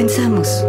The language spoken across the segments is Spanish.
Comenzamos.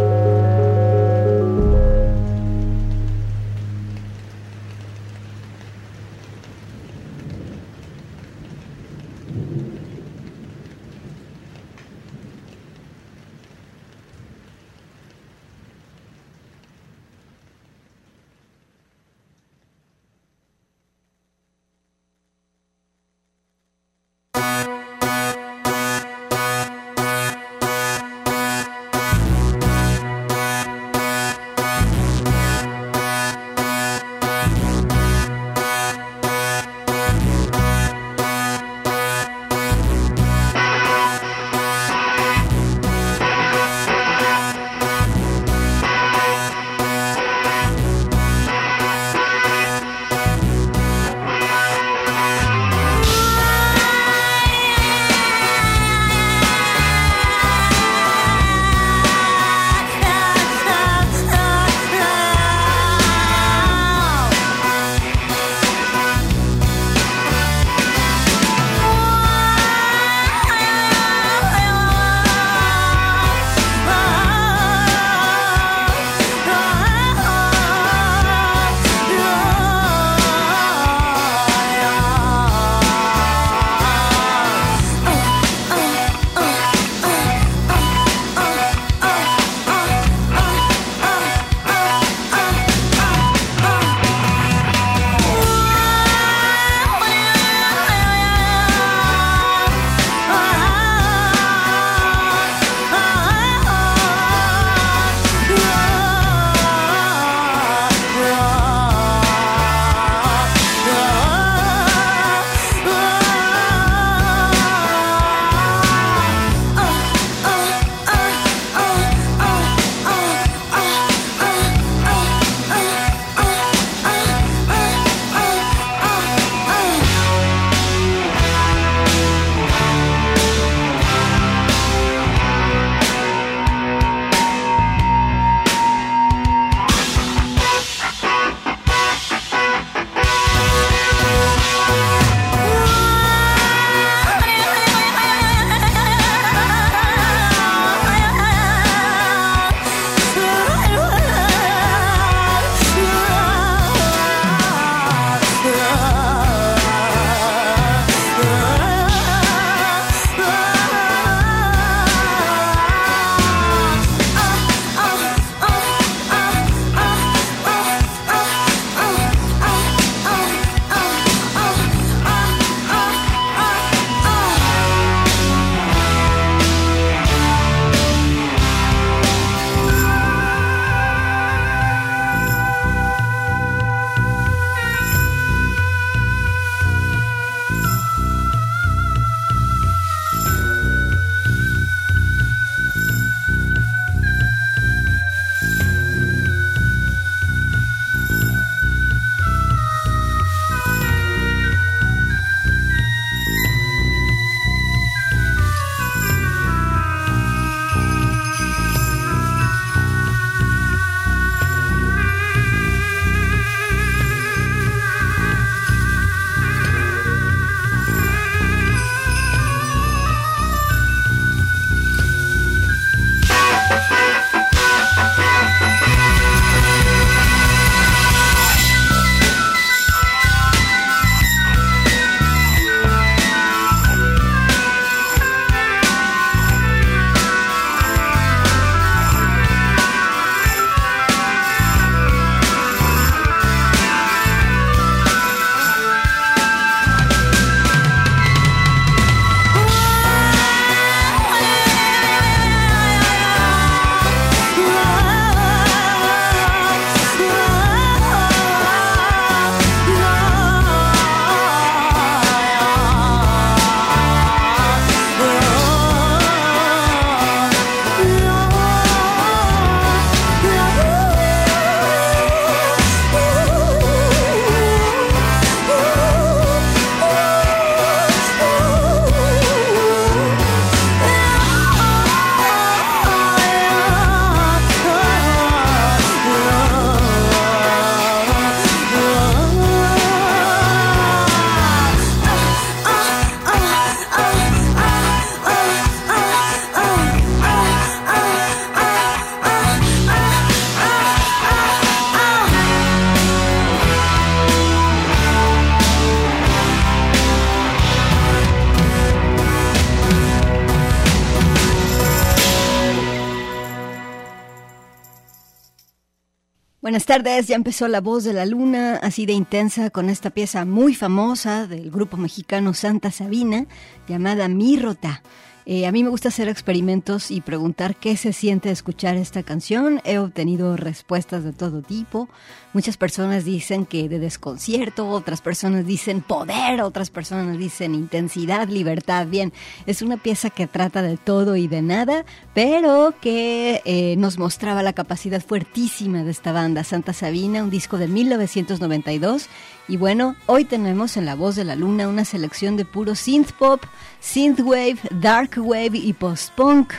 Tardes, ya empezó La Voz de la Luna, así de intensa, con esta pieza muy famosa del grupo mexicano Santa Sabina, llamada Mirrota. Eh, a mí me gusta hacer experimentos y preguntar qué se siente escuchar esta canción. He obtenido respuestas de todo tipo. Muchas personas dicen que de desconcierto, otras personas dicen poder, otras personas dicen intensidad, libertad. Bien, es una pieza que trata de todo y de nada, pero que eh, nos mostraba la capacidad fuertísima de esta banda, Santa Sabina, un disco de 1992 y bueno, hoy tenemos en La Voz de la Luna una selección de puro synth pop, synth wave, dark wave y post-punk.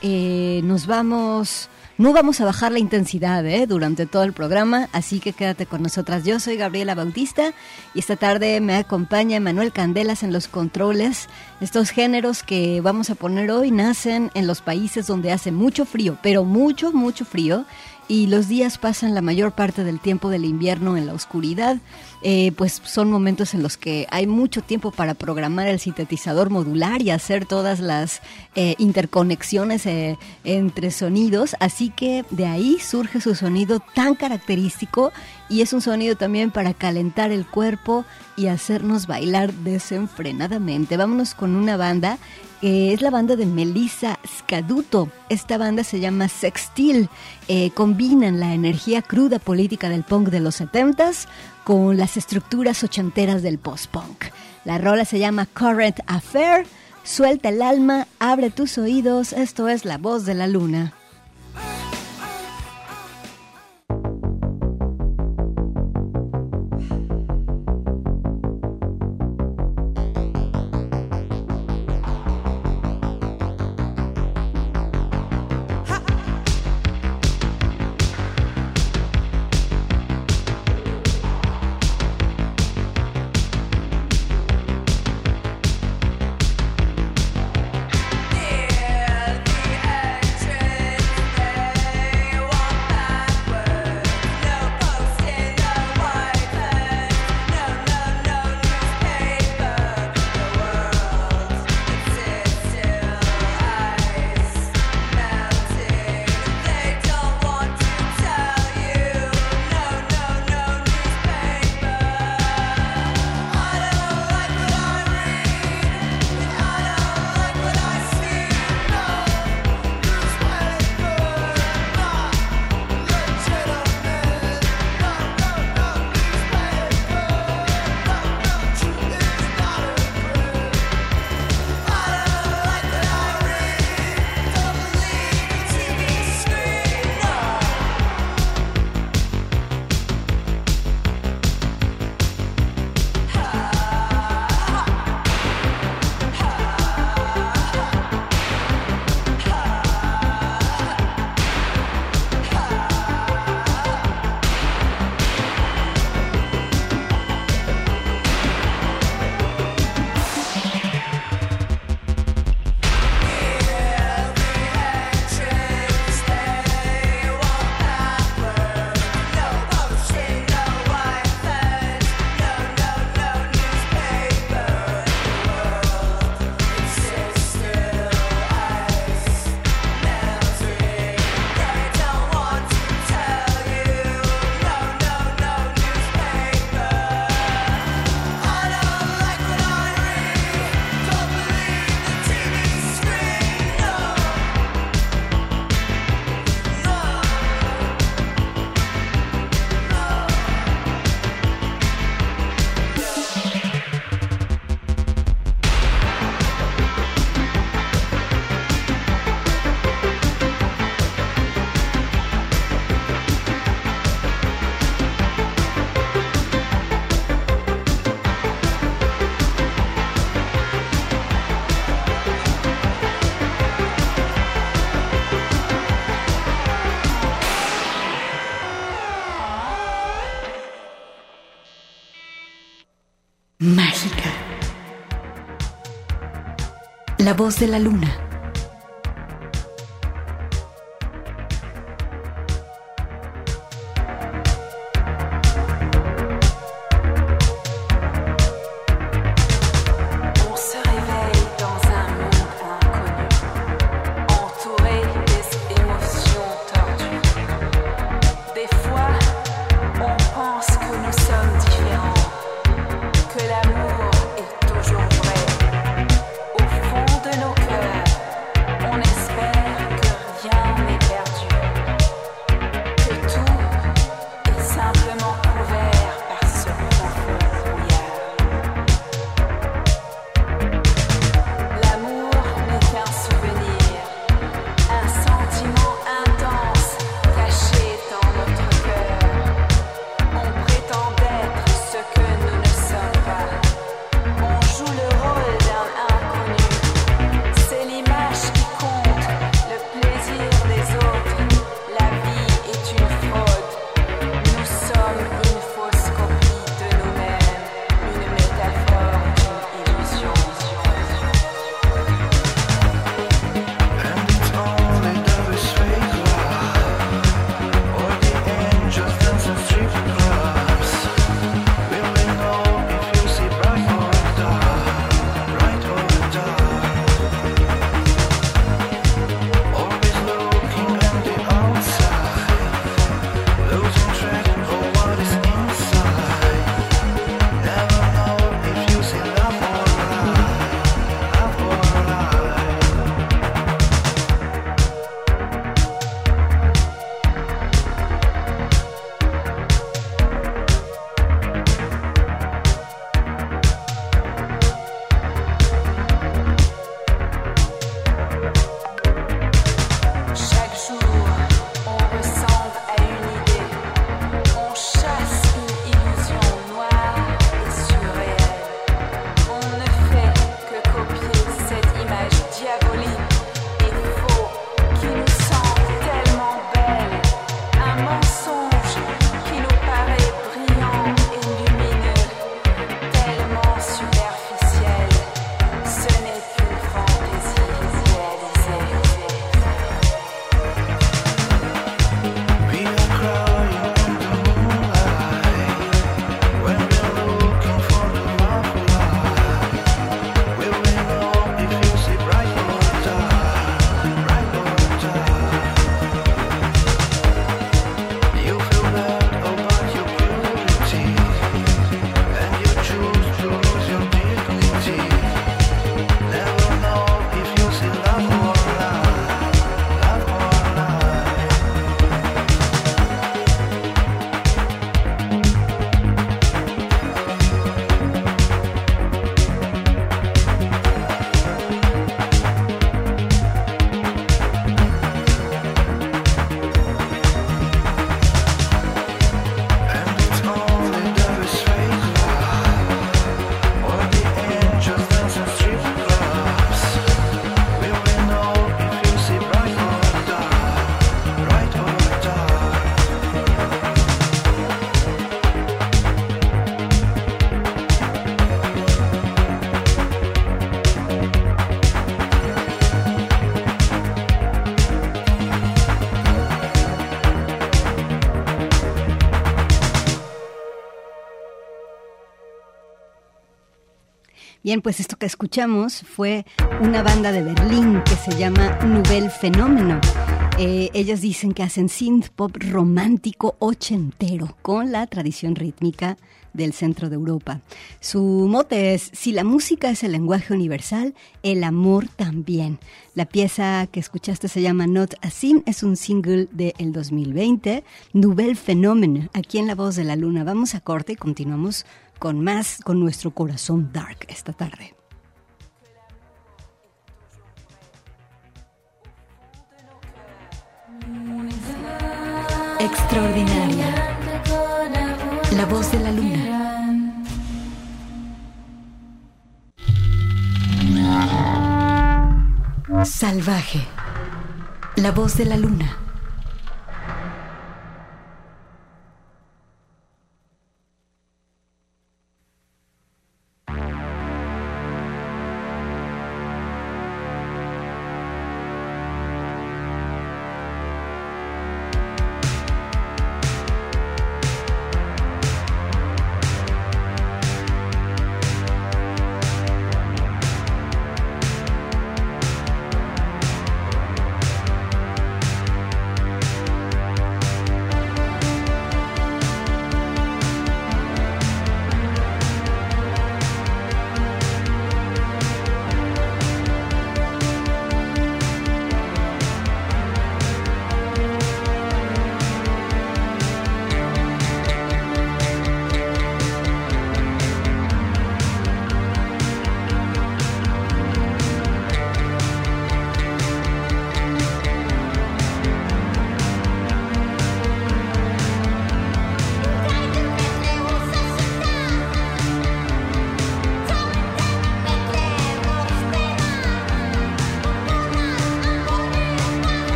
Eh, nos vamos... No vamos a bajar la intensidad ¿eh? durante todo el programa, así que quédate con nosotras. Yo soy Gabriela Bautista y esta tarde me acompaña Manuel Candelas en los controles. Estos géneros que vamos a poner hoy nacen en los países donde hace mucho frío, pero mucho, mucho frío y los días pasan la mayor parte del tiempo del invierno en la oscuridad, eh, pues son momentos en los que hay mucho tiempo para programar el sintetizador modular y hacer todas las eh, interconexiones eh, entre sonidos, así que de ahí surge su sonido tan característico y es un sonido también para calentar el cuerpo y hacernos bailar desenfrenadamente. Vámonos con una banda es la banda de Melissa Scaduto. Esta banda se llama Sextil. Eh, combinan la energía cruda política del punk de los 70s con las estructuras ochenteras del post-punk. La rola se llama Current Affair. Suelta el alma, abre tus oídos. Esto es La Voz de la Luna. Voz de la luna. Bien, pues esto que escuchamos fue una banda de Berlín que se llama Nouvelle Fenómeno. Eh, ellas dicen que hacen synth pop romántico ochentero con la tradición rítmica del centro de Europa. Su mote es, si la música es el lenguaje universal, el amor también. La pieza que escuchaste se llama Not a Sin, es un single del 2020, Nouvelle Phénomène, aquí en La Voz de la Luna. Vamos a corte y continuamos con más, con nuestro corazón dark esta tarde. Extraordinaria. La voz de la luna. Salvaje. La voz de la luna.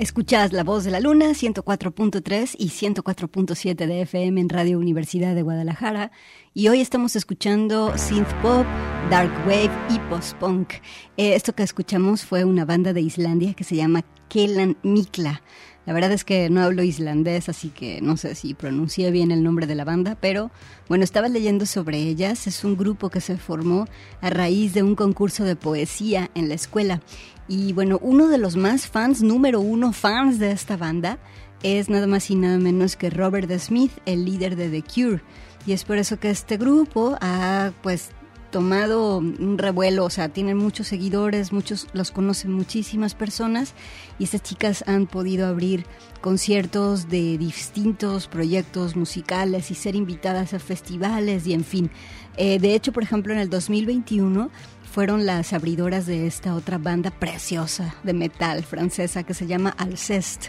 Escuchas La Voz de la Luna, 104.3 y 104.7 de FM en Radio Universidad de Guadalajara. Y hoy estamos escuchando synth pop, dark wave y post-punk. Eh, esto que escuchamos fue una banda de Islandia que se llama Kelan Mikla. La verdad es que no hablo islandés, así que no sé si pronuncié bien el nombre de la banda, pero bueno, estaba leyendo sobre ellas. Es un grupo que se formó a raíz de un concurso de poesía en la escuela. Y bueno, uno de los más fans, número uno fans de esta banda, es nada más y nada menos que Robert Smith, el líder de The Cure. Y es por eso que este grupo ha pues tomado un revuelo, o sea, tienen muchos seguidores, muchos los conocen muchísimas personas y estas chicas han podido abrir conciertos de distintos proyectos musicales y ser invitadas a festivales y en fin. Eh, de hecho, por ejemplo, en el 2021 fueron las abridoras de esta otra banda preciosa de metal francesa que se llama Alcest.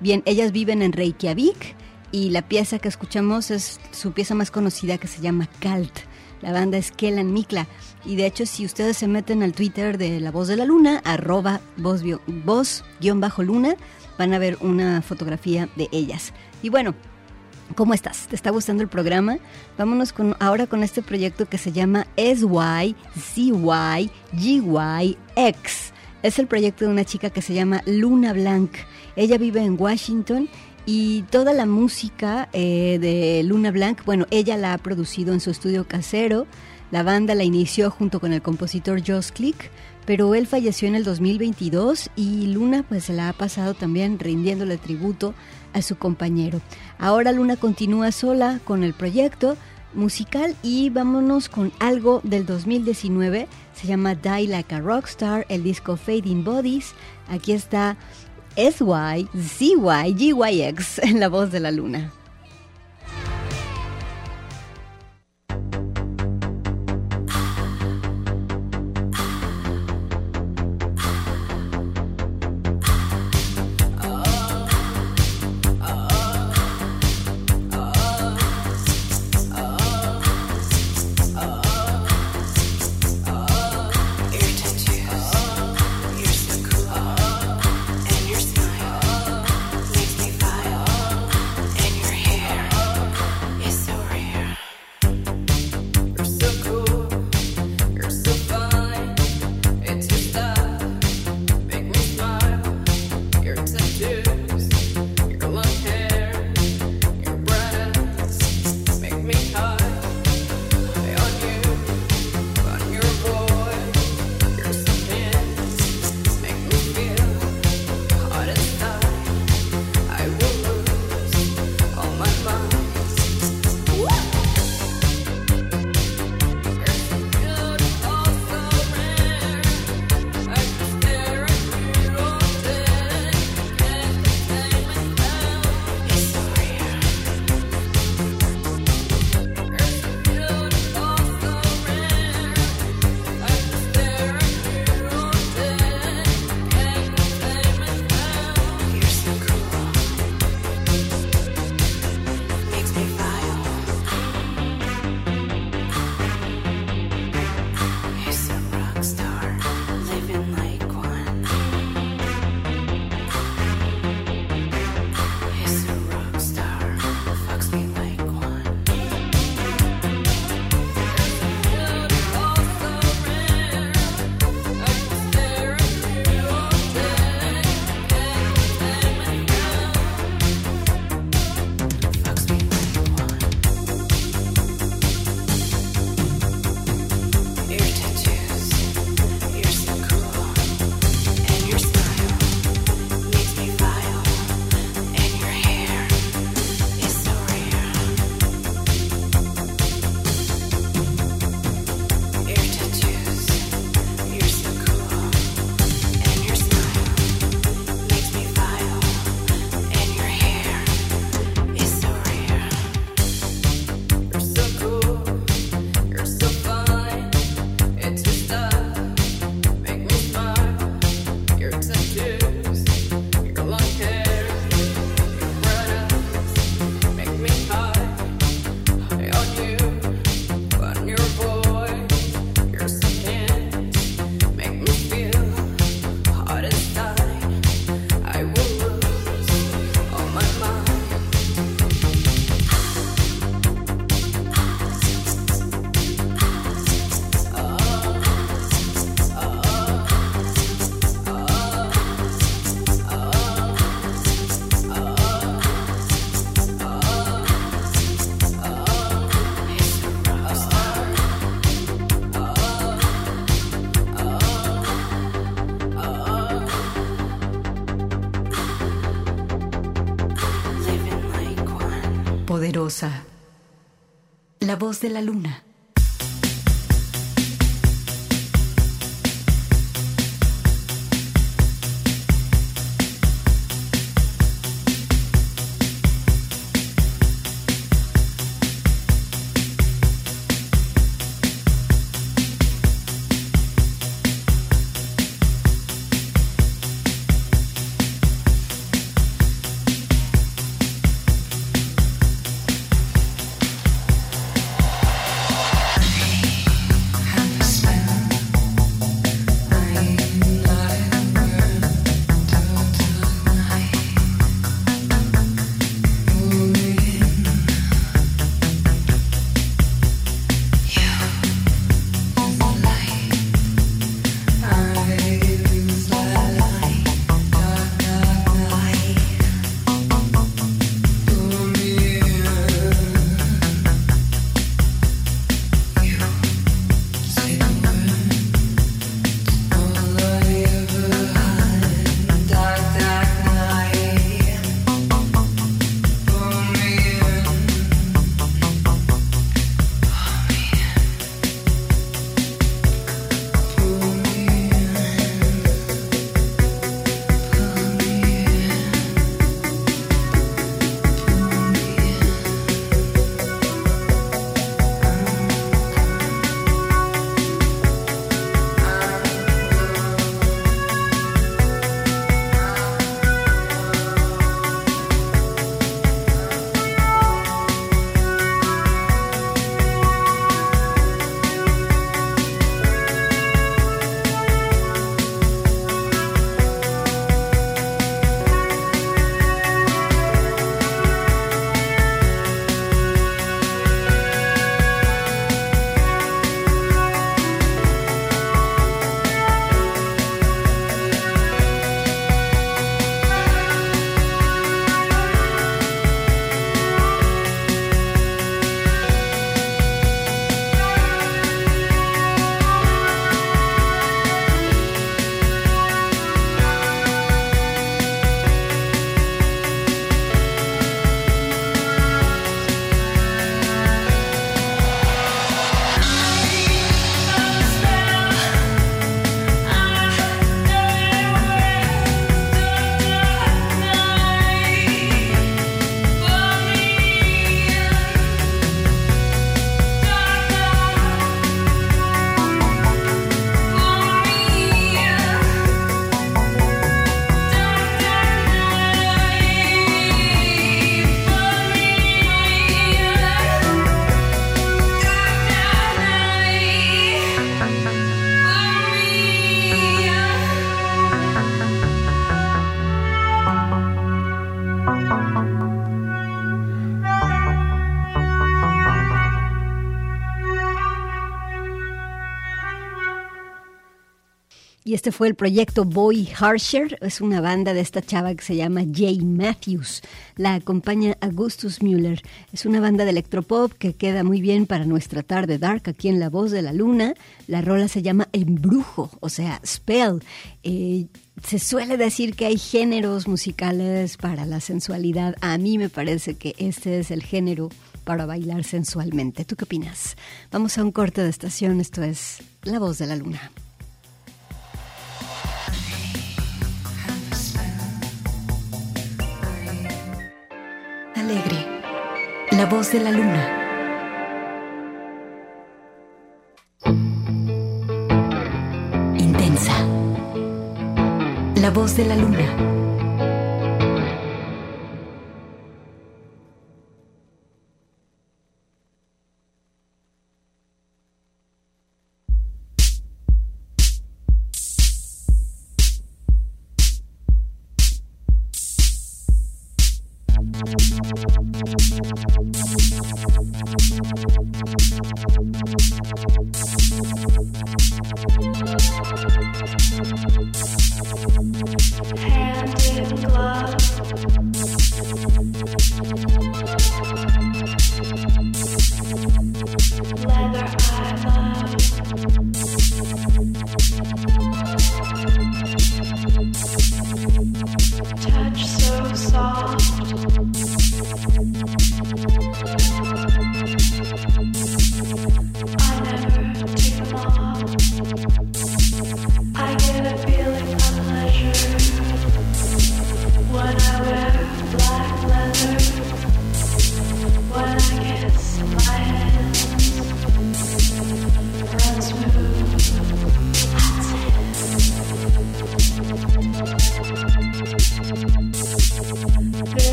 Bien, ellas viven en Reykjavik y la pieza que escuchamos es su pieza más conocida que se llama Calt. La banda es Kellan Mikla. Y de hecho, si ustedes se meten al Twitter de La Voz de la Luna, arroba voz-luna, van a ver una fotografía de ellas. Y bueno, ¿Cómo estás? ¿Te está gustando el programa? Vámonos con, ahora con este proyecto que se llama SYZYGYX. Es el proyecto de una chica que se llama Luna Blanc. Ella vive en Washington y toda la música eh, de Luna Blanc, bueno, ella la ha producido en su estudio casero. La banda la inició junto con el compositor Joss Click, pero él falleció en el 2022 y Luna pues se la ha pasado también rindiéndole tributo a su compañero. Ahora Luna continúa sola con el proyecto musical y vámonos con algo del 2019. Se llama Die Like a Rockstar, el disco Fading Bodies. Aquí está S-Y-Z-Y-G-Y-X en la voz de la luna. De la luna. Este fue el proyecto Boy Harsher, es una banda de esta chava que se llama Jay Matthews. La acompaña Augustus Müller. Es una banda de electropop que queda muy bien para nuestra tarde dark aquí en La Voz de la Luna. La rola se llama Embrujo, o sea, Spell. Eh, se suele decir que hay géneros musicales para la sensualidad. A mí me parece que este es el género para bailar sensualmente. ¿Tú qué opinas? Vamos a un corte de estación. Esto es La Voz de la Luna. Alegre, la voz de la luna. Intensa, la voz de la luna.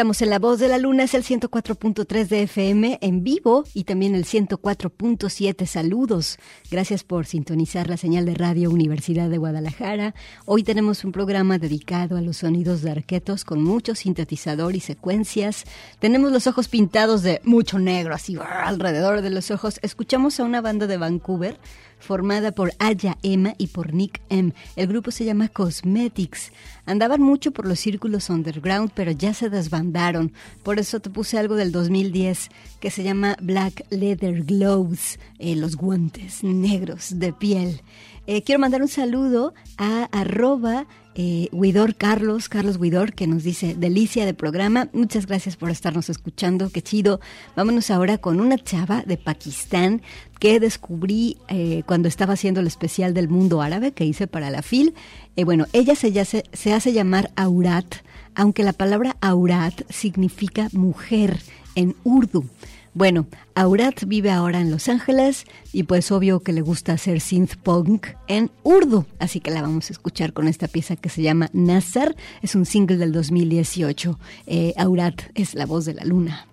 Estamos en La Voz de la Luna, es el 104.3 de FM en vivo y también el 104.7. Saludos. Gracias por sintonizar la señal de Radio Universidad de Guadalajara. Hoy tenemos un programa dedicado a los sonidos de arquetos con mucho sintetizador y secuencias. Tenemos los ojos pintados de mucho negro, así alrededor de los ojos. Escuchamos a una banda de Vancouver formada por Aya Emma y por Nick M. El grupo se llama Cosmetics. Andaban mucho por los círculos underground, pero ya se desbandaron. Por eso te puse algo del 2010 que se llama Black Leather Gloves, eh, los guantes negros de piel. Eh, quiero mandar un saludo a arroba eh, Huidor Carlos, Carlos Huidor, que nos dice, delicia de programa, muchas gracias por estarnos escuchando, qué chido. Vámonos ahora con una chava de Pakistán que descubrí eh, cuando estaba haciendo el especial del mundo árabe que hice para la FIL. Eh, bueno, ella se, hace llamar Aurat, aunque la palabra Aurat significa mujer en urdu. Bueno, Aurat vive ahora en Los Ángeles y pues obvio que le gusta hacer synth punk en urdu, así que la vamos a escuchar con esta pieza que se llama Nazar, es un single del 2018. Eh, Aurat es la voz de la luna.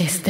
extrañas.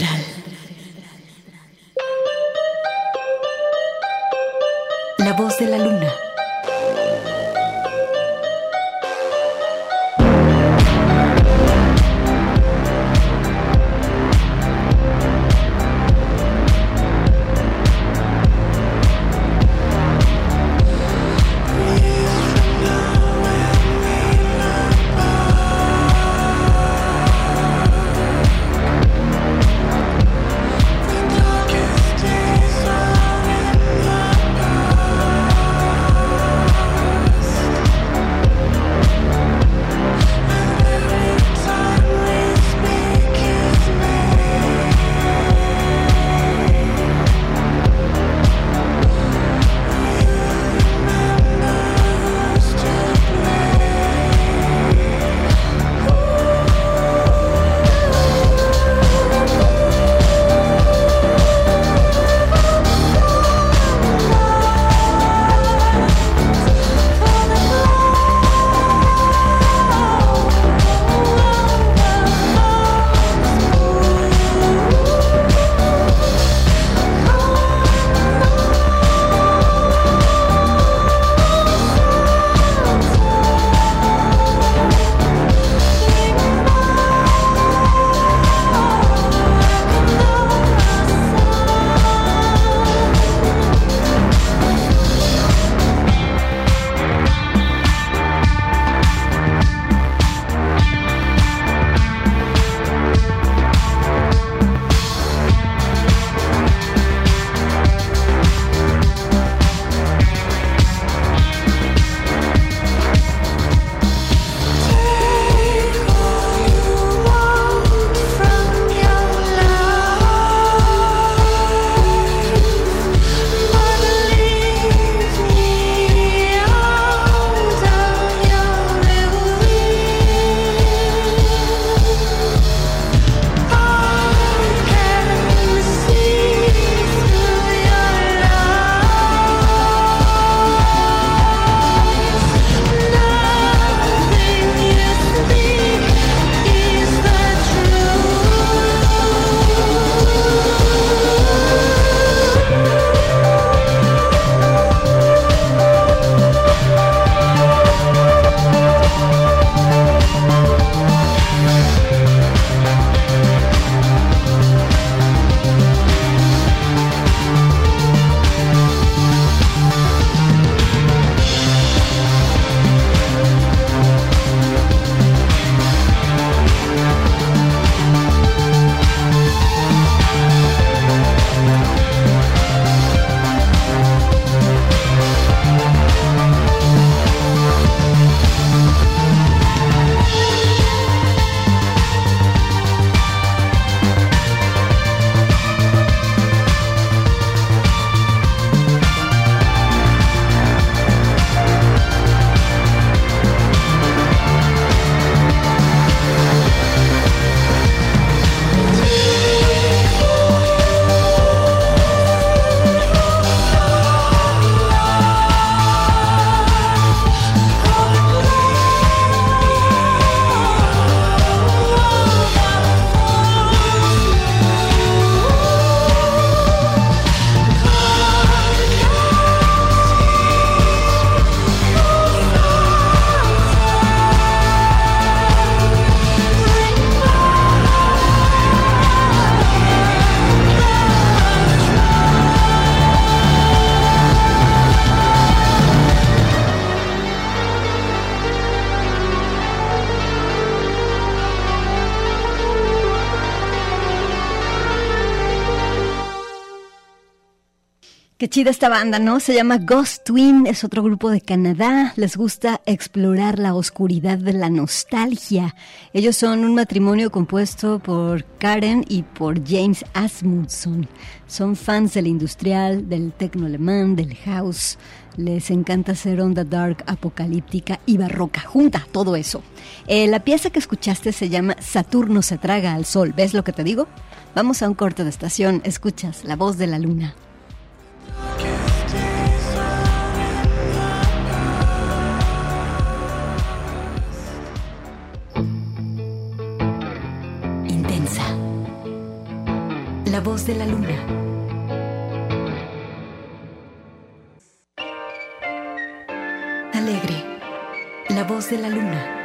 Esta banda, ¿no? Se llama Ghost Twin, es otro grupo de Canadá. Les gusta explorar la oscuridad de la nostalgia. Ellos son un matrimonio compuesto por Karen y por James Asmundson. Son fans del industrial, del tecno alemán, del house. Les encanta hacer onda dark, apocalíptica y barroca. Junta todo eso. Eh, la pieza que escuchaste se llama Saturno se traga al sol. ¿Ves lo que te digo? Vamos a un corte de estación. Escuchas la voz de la luna. La voz de la luna. Alegre. La voz de la luna.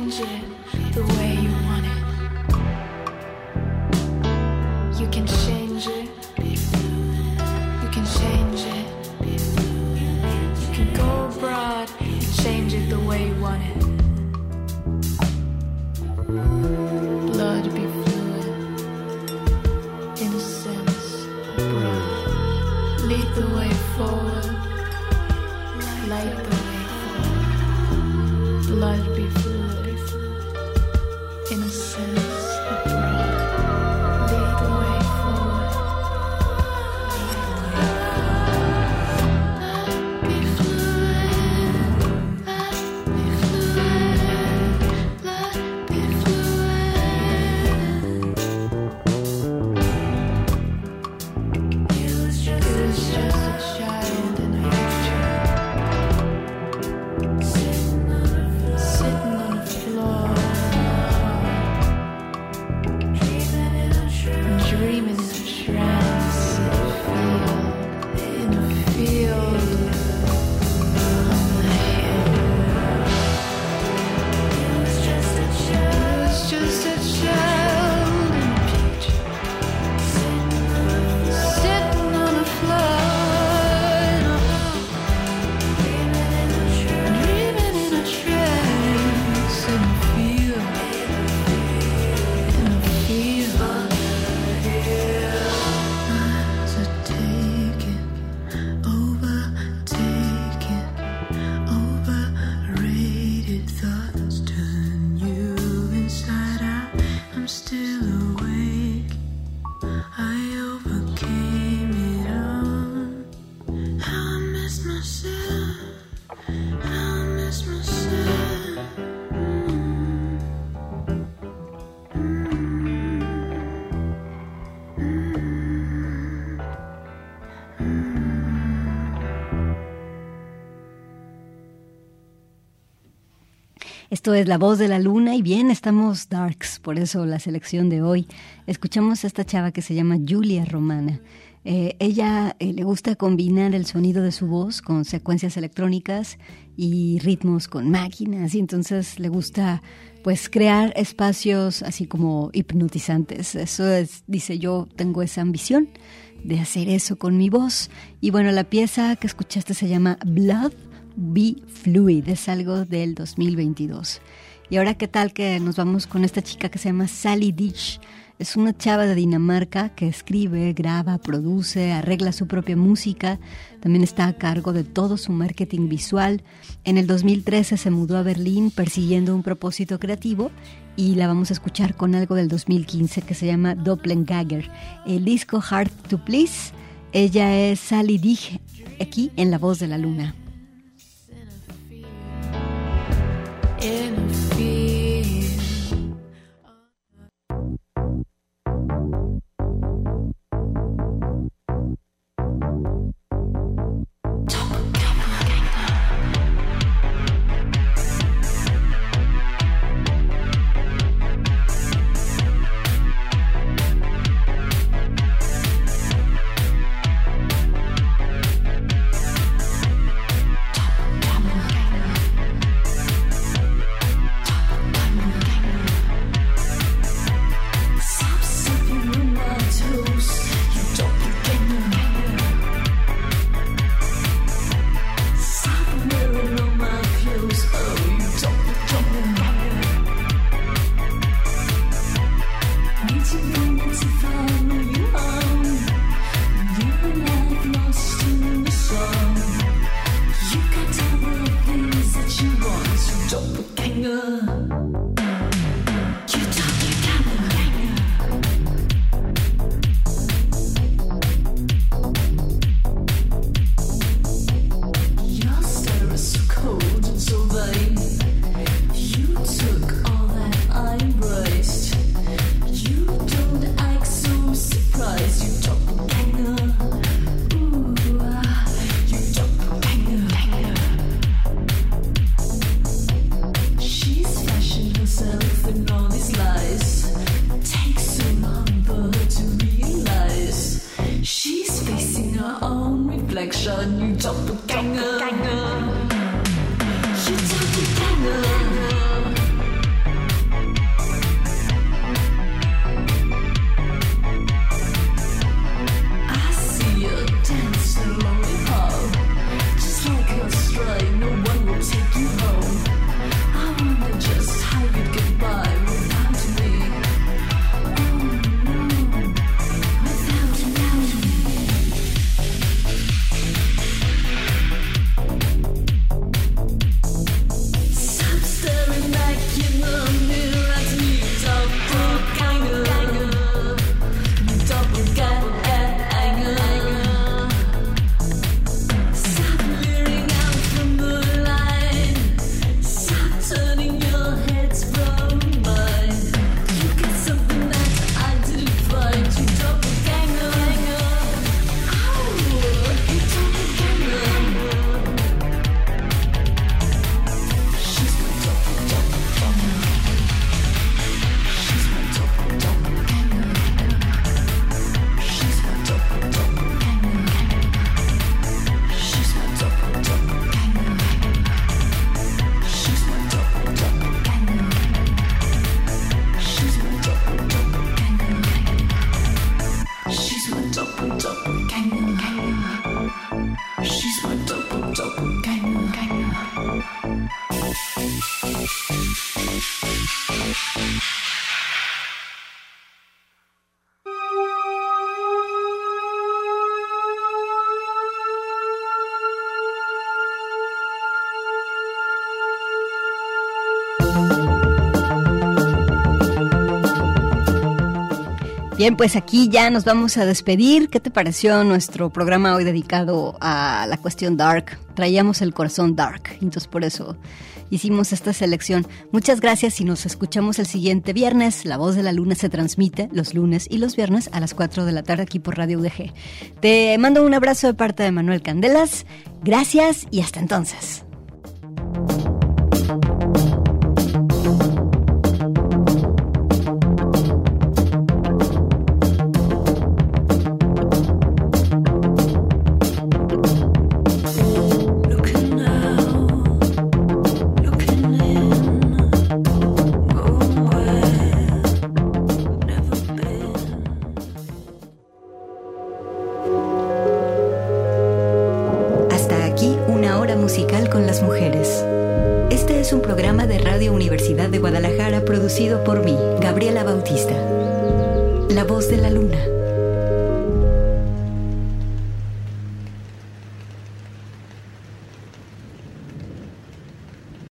the way you Esto es La Voz de la Luna y bien, estamos darks, por eso la selección de hoy. Escuchamos a esta chava que se llama Julia Romana. Eh, ella eh, le gusta combinar el sonido de su voz con secuencias electrónicas y ritmos con máquinas y entonces le gusta pues crear espacios así como hipnotizantes. Eso es, dice yo, tengo esa ambición de hacer eso con mi voz. Y bueno, la pieza que escuchaste se llama Blood Be Fluid, es algo del 2022. Y ahora, ¿qué tal que nos vamos con esta chica que se llama Sally Dish? Es una chava de Dinamarca que escribe, graba, produce, arregla su propia música. También está a cargo de todo su marketing visual. En el 2013 se mudó a Berlín persiguiendo un propósito creativo y la vamos a escuchar con algo del 2015 que se llama Doppelganger. El disco Hard to Please. Ella es Sally Dich aquí en La Voz de la Luna. 走不开 Bien, pues aquí ya nos vamos a despedir. ¿Qué te pareció nuestro programa hoy dedicado a la cuestión dark? Traíamos el corazón dark, entonces por eso hicimos esta selección. Muchas gracias y nos escuchamos el siguiente viernes. La voz de la luna se transmite los lunes y los viernes a las 4 de la tarde aquí por Radio UDG. Te mando un abrazo de parte de Manuel Candelas. Gracias y hasta entonces.